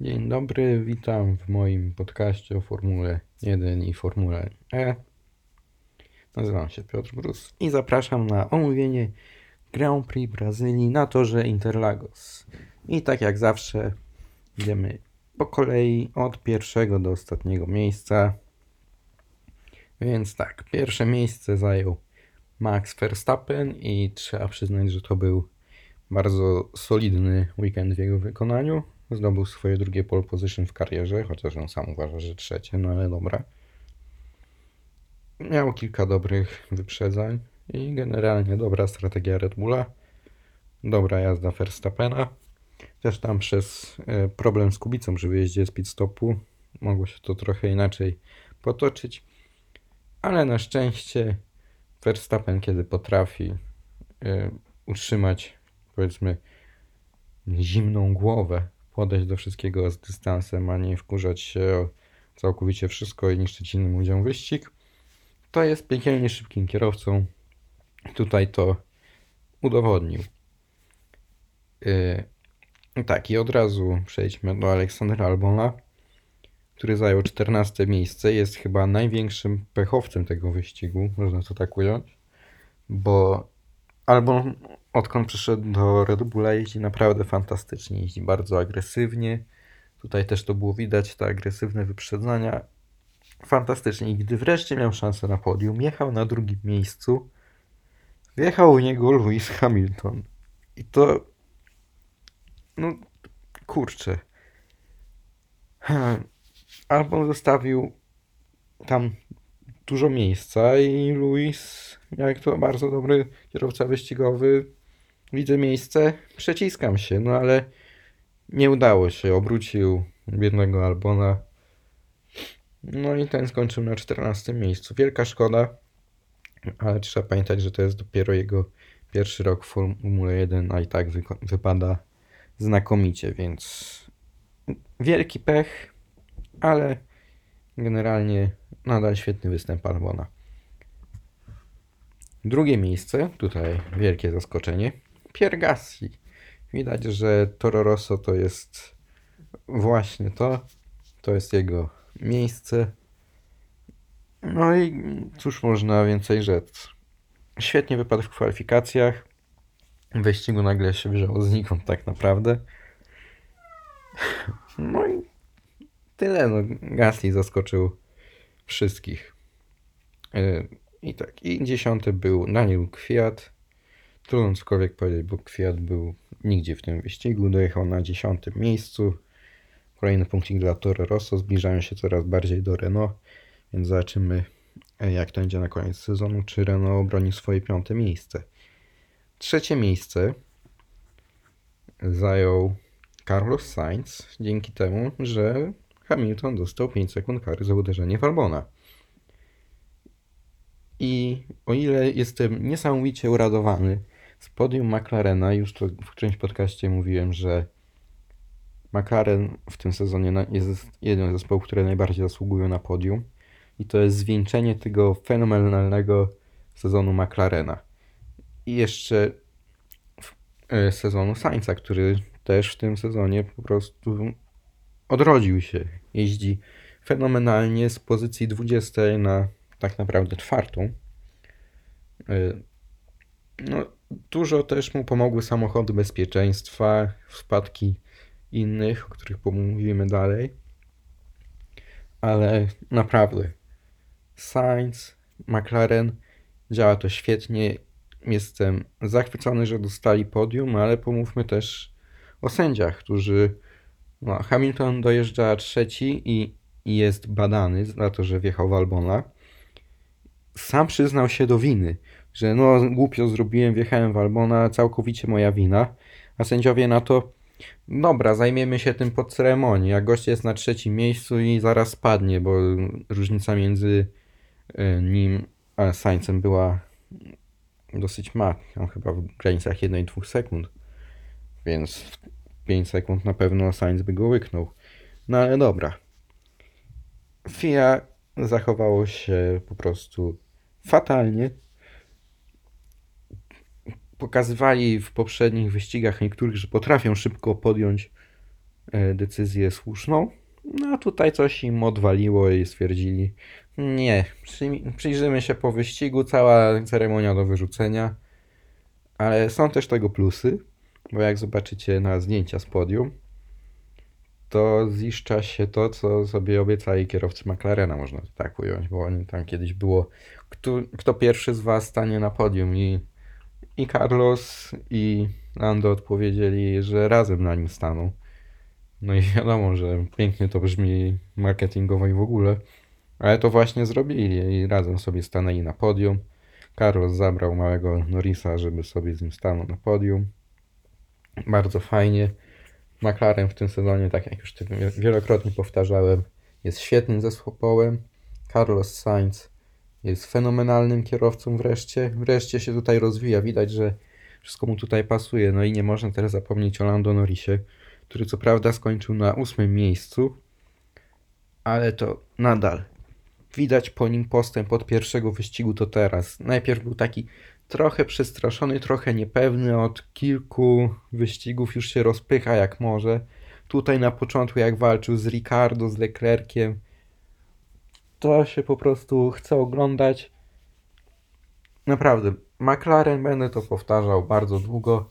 Dzień dobry, witam w moim podcaście o Formule 1 i Formule E. Nazywam się Piotr Brus i zapraszam na omówienie Grand Prix Brazylii na torze Interlagos. I tak jak zawsze idziemy po kolei od pierwszego do ostatniego miejsca. Więc tak, pierwsze miejsce zajął Max Verstappen i trzeba przyznać, że to był bardzo solidny weekend w jego wykonaniu. Zdobył swoje drugie pole position w karierze, chociaż on sam uważa, że trzecie, no ale dobra. Miał kilka dobrych wyprzedzań i generalnie dobra strategia Red Bulla. Dobra jazda Verstappena. Też tam przez e, problem z Kubicą przy wyjeździe z pit stopu mogło się to trochę inaczej potoczyć. Ale na szczęście Verstappen, kiedy potrafi e, utrzymać, powiedzmy, zimną głowę, podejść do wszystkiego z dystansem, a nie wkurzać się całkowicie wszystko i niszczyć innym ludziom wyścig, to jest piekielnie szybkim kierowcą. Tutaj to udowodnił. Yy, tak, i od razu przejdźmy do Aleksandra Albona, który zajął 14 miejsce. Jest chyba największym pechowcem tego wyścigu, można to tak ująć, bo Albon odkąd przyszedł do Red Bulla jeździ naprawdę fantastycznie, jeździ bardzo agresywnie. Tutaj też to było widać, te agresywne wyprzedzania. Fantastycznie. I gdy wreszcie miał szansę na podium, jechał na drugim miejscu. Wjechał w niego Lewis Hamilton. I to. No, kurczę. Albon zostawił tam dużo miejsca i Lewis, jak to bardzo dobry kierowca wyścigowy, widzę miejsce, przeciskam się, no ale nie udało się, obrócił biednego Albona. No i ten skończył na 14 miejscu. Wielka szkoda, ale trzeba pamiętać, że to jest dopiero jego pierwszy rok w Formule 1, a i tak wy wypada znakomicie, więc wielki pech, ale generalnie nadal świetny występ Albona. Drugie miejsce, tutaj wielkie zaskoczenie, Pierre Gasly. Widać, że Toro Rosso to jest właśnie to. To jest jego miejsce. No i cóż można więcej rzec. Świetnie wypadł w kwalifikacjach. W wyścigu nagle się wzięło znikąd tak naprawdę. No i tyle. No, Gasly zaskoczył wszystkich. E, I tak, i dziesiąty był Daniel Kwiat. Trudno cokolwiek powiedzieć, bo Kwiat był nigdzie w tym wyścigu. Dojechał na dziesiątym miejscu. Kolejny punkcik dla Toro Rosso. Zbliżają się coraz bardziej do Renault, więc zobaczymy, jak to będzie na koniec sezonu. Czy Renault obroni swoje piąte miejsce. Trzecie miejsce zajął Carlos Sainz dzięki temu, że Hamilton dostał 5 sekund kary za uderzenie w. I o ile jestem niesamowicie uradowany z podium McLarena, już to w którymś podcaście mówiłem, że McLaren w tym sezonie jest jeden z zespołów, które najbardziej zasługują na podium. I to jest zwieńczenie tego fenomenalnego sezonu McLarena. I jeszcze e, sezonu Sainza, który też w tym sezonie po prostu odrodził się. Jeździ fenomenalnie z pozycji 20 na tak naprawdę czwartą. Y, no, dużo też mu pomogły samochody bezpieczeństwa, spadki innych, o których pomówimy dalej. Ale naprawdę, Sainz, McLaren, działa to świetnie. Jestem zachwycony, że dostali podium, ale pomówmy też o sędziach, którzy no, Hamilton dojeżdża trzeci i, i jest badany za to, że wjechał w Albona. Sam przyznał się do winy, że no głupio zrobiłem, wjechałem w Albona, całkowicie moja wina. A sędziowie na to, dobra, zajmiemy się tym pod ceremonii, a gość jest na trzecim miejscu i zaraz spadnie, bo różnica między e, nim a Saincem była dosyć mała, chyba w granicach 1-2 sekund. Więc 5 sekund na pewno Sainz by go łyknął. No ale dobra. FIA zachowało się po prostu fatalnie. Pokazywali w poprzednich wyścigach niektórych, że potrafią szybko podjąć e, decyzję słuszną. No a tutaj coś im odwaliło i stwierdzili, nie, przyjrzymy się po wyścigu, cała ceremonia do wyrzucenia. Ale są też tego plusy, bo jak zobaczycie na zdjęcia z podium, to ziszcza się to, co sobie obiecali kierowcy McLarena, można tak ująć, bo oni tam kiedyś było, kto, kto pierwszy z was stanie na podium i, i Carlos i Lando odpowiedzieli, że razem na nim staną. No i wiadomo, że pięknie to brzmi marketingowo i w ogóle, ale to właśnie zrobili i razem sobie stanęli na podium. Carlos zabrał małego Norrisa, żeby sobie z nim stanął na podium. Bardzo fajnie. McLaren w tym sezonie, tak jak już wielokrotnie powtarzałem, jest świetnym zespołem. Carlos Sainz jest fenomenalnym kierowcą wreszcie. Wreszcie się tutaj rozwija. Widać, że wszystko mu tutaj pasuje. No i nie można teraz zapomnieć o Lando Norrisie, który co prawda skończył na ósmym miejscu, ale to nadal widać po nim postęp od pierwszego wyścigu do teraz. Najpierw był taki trochę przestraszony, trochę niepewny, od kilku wyścigów już się rozpycha jak może. Tutaj na początku jak walczył z Ricardo, z Leclerciem, to się po prostu chce oglądać. Naprawdę, McLaren będę to powtarzał bardzo długo.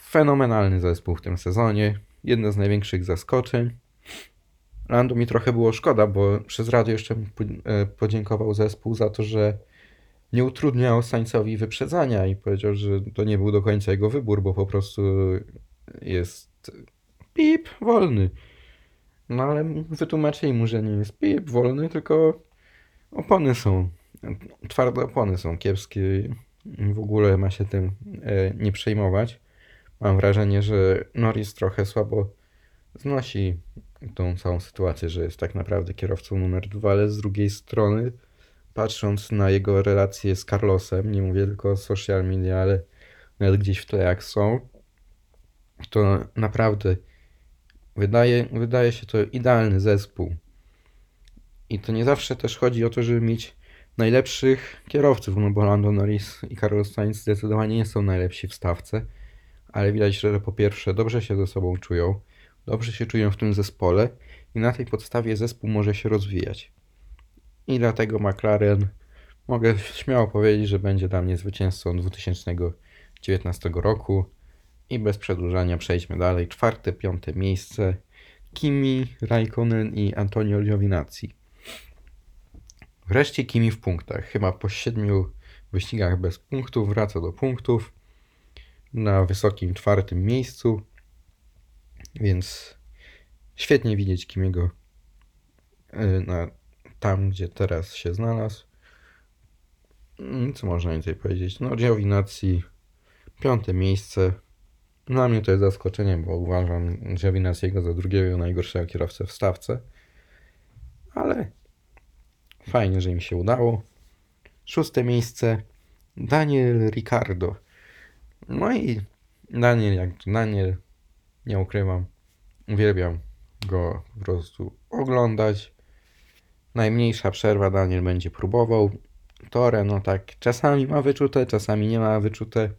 Fenomenalny zespół w tym sezonie. Jedno z największych zaskoczeń. Lando mi trochę było szkoda, bo przez radio jeszcze e, podziękował zespół za to, że nie utrudniał Sańcowi wyprzedzania i powiedział, że to nie był do końca jego wybór, bo po prostu jest pip wolny. No ale wytłumaczyli mu, że nie jest pip wolny, tylko opony są, twarde opony są kiepskie w ogóle ma się tym e, nie przejmować. Mam wrażenie, że Norris trochę słabo znosi tą całą sytuację, że jest tak naprawdę kierowcą numer dwa, ale z drugiej strony, patrząc na jego relacje z Carlosem, nie mówię tylko o social media, ale nawet gdzieś w tle jak są, to naprawdę wydaje, wydaje się to idealny zespół. I to nie zawsze też chodzi o to, żeby mieć najlepszych kierowców, no bo Lando Norris i Carlos Sainz zdecydowanie nie są najlepsi w stawce, ale widać, że po pierwsze dobrze się ze sobą czują, dobrze się czują w tym zespole i na tej podstawie zespół może się rozwijać. I dlatego McLaren mogę śmiało powiedzieć, że będzie dla mnie zwycięzcą 2019 roku. I bez przedłużania przejdźmy dalej. Czwarte, piąte miejsce. Kimi, Raikkonen i Antonio Giovinazzi. Wreszcie Kimi w punktach. Chyba po siedmiu wyścigach bez punktów wraca do punktów na wysokim czwartym miejscu. Więc świetnie widzieć Kimiego y, na, tam, gdzie teraz się znalazł. Mm, co można więcej powiedzieć? No, Giovinazzi piąte miejsce. Dla mnie to jest zaskoczenie, bo uważam Giovinazziego za drugiego najgorszego kierowcę w stawce. Ale fajnie, że im się udało. Szóste miejsce Daniel Ricardo. No i Daniel jak Daniel nie ukrywam. Uwielbiam go po prostu oglądać. Najmniejsza przerwa Daniel będzie próbował. Tore, no tak, czasami ma wyczute, czasami nie ma wyczute.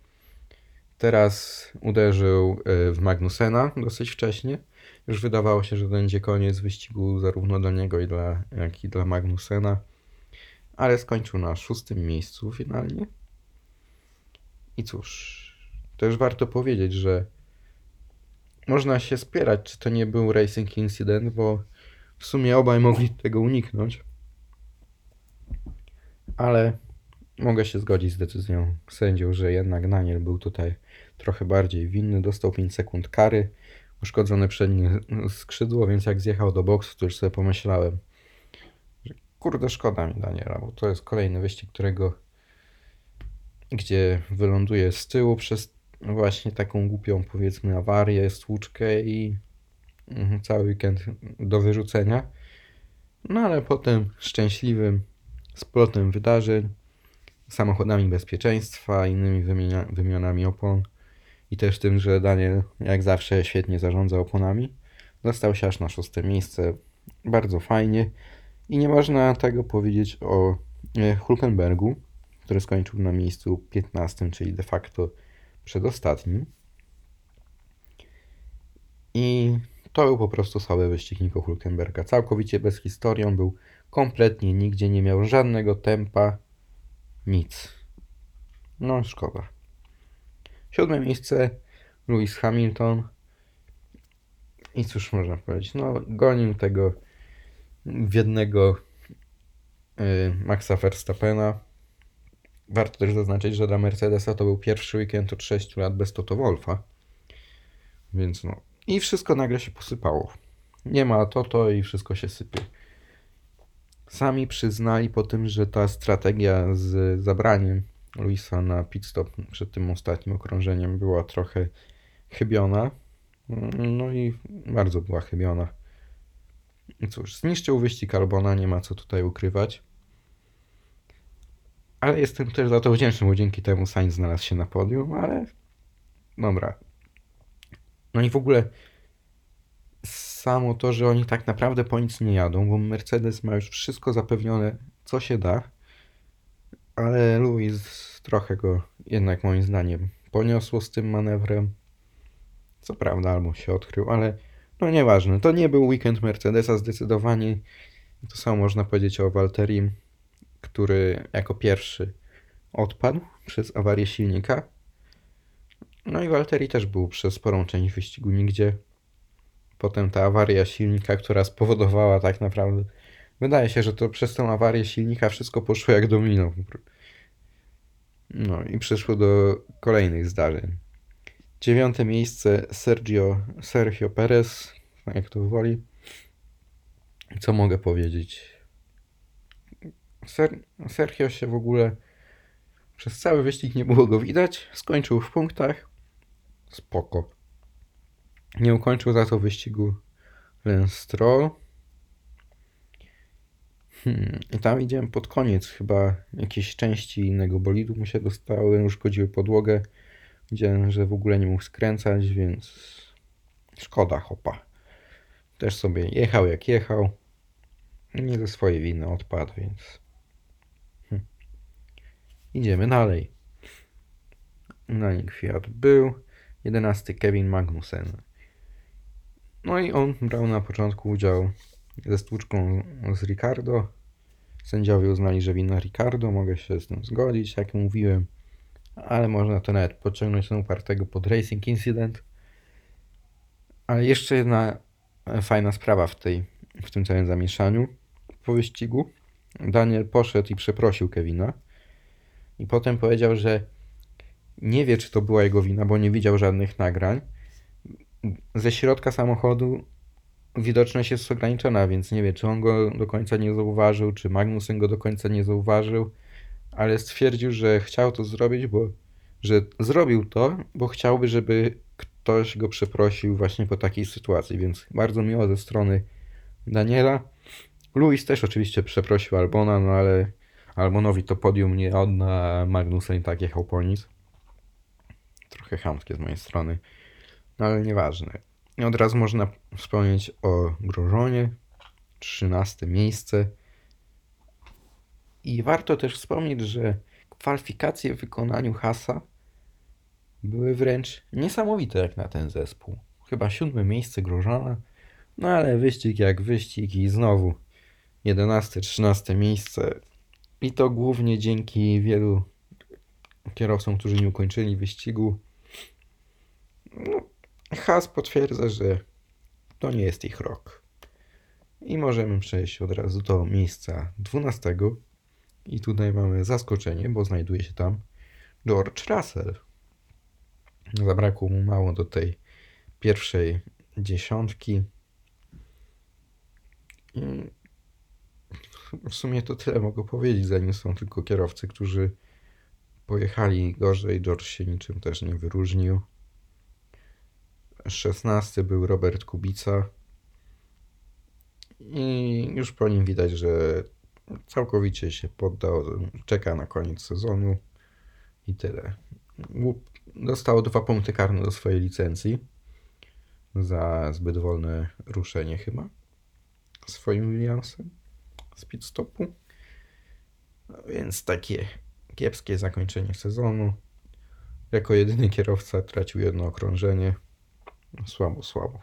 Teraz uderzył e, w Magnusena dosyć wcześnie. Już wydawało się, że będzie koniec wyścigu zarówno dla niego, i dla, jak i dla Magnusena. Ale skończył na szóstym miejscu finalnie. I cóż, też warto powiedzieć, że można się spierać, czy to nie był racing incident, bo w sumie obaj mogli tego uniknąć. Ale mogę się zgodzić z decyzją sędziów, że jednak Daniel był tutaj trochę bardziej winny. Dostał 5 sekund kary, uszkodzone przednie skrzydło, więc jak zjechał do boksu, to już sobie pomyślałem, że kurde, szkoda mi Daniela, bo to jest kolejny wyścig, którego gdzie wyląduje z tyłu przez właśnie taką głupią, powiedzmy, awarię, stłuczkę i mhm, cały weekend do wyrzucenia. No ale potem szczęśliwym splotem wydarzeń, samochodami bezpieczeństwa, innymi wymienia, wymianami opon i też tym, że Daniel jak zawsze świetnie zarządza oponami, dostał się aż na szóste miejsce. Bardzo fajnie. I nie można tego powiedzieć o e, Hulkenbergu, który skończył na miejscu 15, czyli de facto przedostatnim. I To był po prostu słaby wyścig Nico Hulkenberga. Całkowicie bez historii. On był kompletnie nigdzie, nie miał żadnego tempa. Nic. No, szkoda. Siódme miejsce Lewis Hamilton. I cóż można powiedzieć? No, gonił tego wiednego yy, Maxa Verstappena. Warto też zaznaczyć, że dla Mercedesa to był pierwszy weekend od 6 lat bez Toto Wolfa. Więc no. I wszystko nagle się posypało. Nie ma Toto i wszystko się sypie. Sami przyznali po tym, że ta strategia z zabraniem Luisa na pit stop przed tym ostatnim okrążeniem była trochę chybiona. No i bardzo była chybiona. Cóż, zniszczył wyścig Albona, nie ma co tutaj ukrywać. Ale jestem też za to wdzięczny, bo dzięki temu Sainz znalazł się na podium, ale dobra. No i w ogóle samo to, że oni tak naprawdę po nic nie jadą, bo Mercedes ma już wszystko zapewnione, co się da, ale Louis trochę go jednak moim zdaniem poniosło z tym manewrem. Co prawda, albo się odkrył, ale no nieważne. To nie był weekend Mercedesa zdecydowanie. To samo można powiedzieć o Walterim, który jako pierwszy odpadł przez awarię silnika. No i Walteri też był przez sporą część wyścigu nigdzie. Potem ta awaria silnika, która spowodowała tak naprawdę. Wydaje się, że to przez tą awarię silnika wszystko poszło jak domino. No i przeszło do kolejnych zdarzeń. Dziewiąte miejsce Sergio, Sergio Perez, jak to woli. Co mogę powiedzieć? Ser, Sergio się w ogóle przez cały wyścig nie było go widać. Skończył w punktach. Spoko. Nie ukończył za to wyścigu Lance Stroll. Hmm. I tam idziemy pod koniec. Chyba jakieś części innego bolidu mu się dostały, uszkodziły podłogę. Widziałem, że w ogóle nie mógł skręcać, więc szkoda chopa. Też sobie jechał jak jechał. Nie ze swojej winy odpadł, więc hm. idziemy dalej. Na nim Fiat był. 11 Kevin Magnussen. No i on brał na początku udział ze stłuczką z Ricardo. Sędziowie uznali, że wina Ricardo, mogę się z tym zgodzić, jak mówiłem, ale można to nawet pociągnąć na upartego pod Racing Incident. Ale jeszcze jedna fajna sprawa w, tej, w tym całym zamieszaniu. Po wyścigu Daniel poszedł i przeprosił Kevina i potem powiedział, że nie wie, czy to była jego wina, bo nie widział żadnych nagrań. Ze środka samochodu widoczność jest ograniczona, więc nie wie, czy on go do końca nie zauważył, czy Magnusen go do końca nie zauważył, ale stwierdził, że chciał to zrobić, bo że zrobił to, bo chciałby, żeby ktoś go przeprosił właśnie po takiej sytuacji, więc bardzo miło ze strony Daniela. Luis też oczywiście przeprosił Albona, no ale Albonowi to podium nie odda, Magnusen tak jechał po nic. Trochę chamskie z mojej strony, ale nieważne. I od razu można wspomnieć o Grożonie, 13 miejsce. I warto też wspomnieć, że kwalifikacje w wykonaniu Hasa były wręcz niesamowite jak na ten zespół. Chyba siódme miejsce Grożona, no ale wyścig jak wyścig i znowu 11-13 miejsce. I to głównie dzięki wielu kierowcom, którzy nie ukończyli wyścigu. No, Has potwierdza, że to nie jest ich rok. I możemy przejść od razu do miejsca 12. I tutaj mamy zaskoczenie, bo znajduje się tam George Russell. Zabrakło mu mało do tej pierwszej dziesiątki. I w sumie to tyle mogę powiedzieć, zanim są tylko kierowcy, którzy pojechali gorzej. George się niczym też nie wyróżnił. 16 był Robert Kubica. I już po nim widać, że całkowicie się poddał, czeka na koniec sezonu i tyle. Dostał dwa punkty karne do swojej licencji za zbyt wolne ruszenie chyba swoim Williamsem z pit stopu. No więc takie kiepskie zakończenie sezonu. Jako jedyny kierowca tracił jedno okrążenie. Słabo, słabo.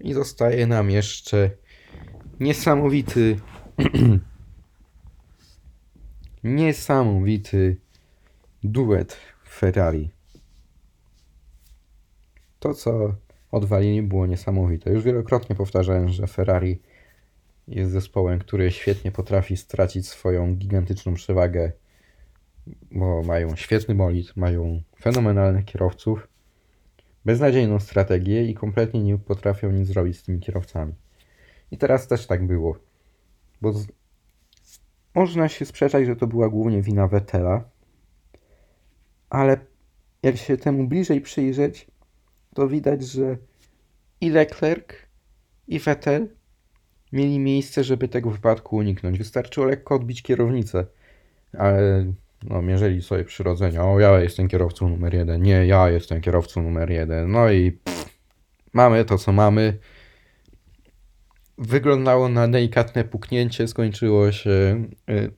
I zostaje nam jeszcze niesamowity, niesamowity duet Ferrari. To, co odwalili, było niesamowite. Już wielokrotnie powtarzałem, że Ferrari jest zespołem, który świetnie potrafi stracić swoją gigantyczną przewagę, bo mają świetny bolid, mają fenomenalnych kierowców, beznadziejną strategię i kompletnie nie potrafią nic zrobić z tymi kierowcami. I teraz też tak było, bo z... można się sprzeczać, że to była głównie wina Vettela, ale jak się temu bliżej przyjrzeć, to widać, że i Leclerc, i Vettel mieli miejsce, żeby tego wypadku uniknąć. Wystarczyło lekko odbić kierownicę, ale no, mierzyli sobie przyrodzenia. O, ja jestem kierowcą numer jeden. Nie, ja jestem kierowcą numer jeden. No i pff, mamy to, co mamy. Wyglądało na delikatne puknięcie, skończyło się y,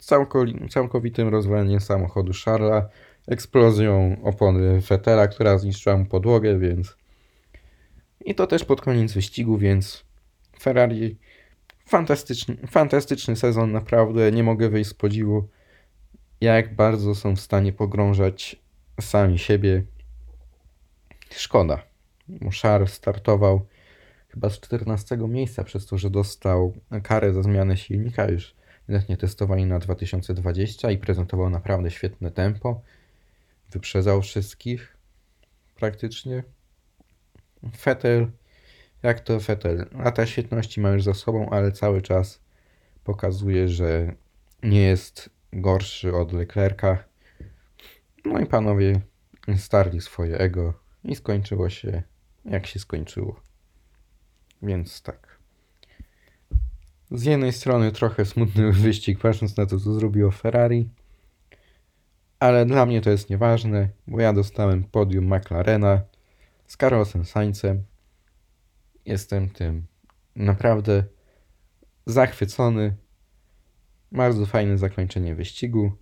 całkowitym rozwaleniem samochodu Charlesa, eksplozją opony Vettela, która zniszczyła mu podłogę, więc i to też pod koniec wyścigu, więc Ferrari fantastyczny, fantastyczny sezon, naprawdę nie mogę wyjść z podziwu, jak bardzo są w stanie pogrążać sami siebie. Szkoda. Muszar startował chyba z 14 miejsca przez to, że dostał karę za zmianę silnika. Już ewidentnie testowali na 2020 i prezentował naprawdę świetne tempo. Wyprzedzał wszystkich praktycznie. Vettel, jak to Vettel, lata świetności ma już za sobą, ale cały czas pokazuje, że nie jest gorszy od Leclerca. No i panowie starli swoje ego i skończyło się jak się skończyło. Więc tak. Z jednej strony trochę smutny wyścig, patrząc na to, co zrobiło Ferrari, ale dla mnie to jest nieważne, bo ja dostałem podium McLarena z Carlosem Saincem. Jestem tym naprawdę zachwycony. Bardzo fajne zakończenie wyścigu.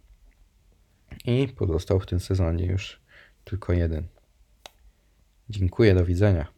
I pozostał w tym sezonie już tylko jeden. Dziękuję, do widzenia.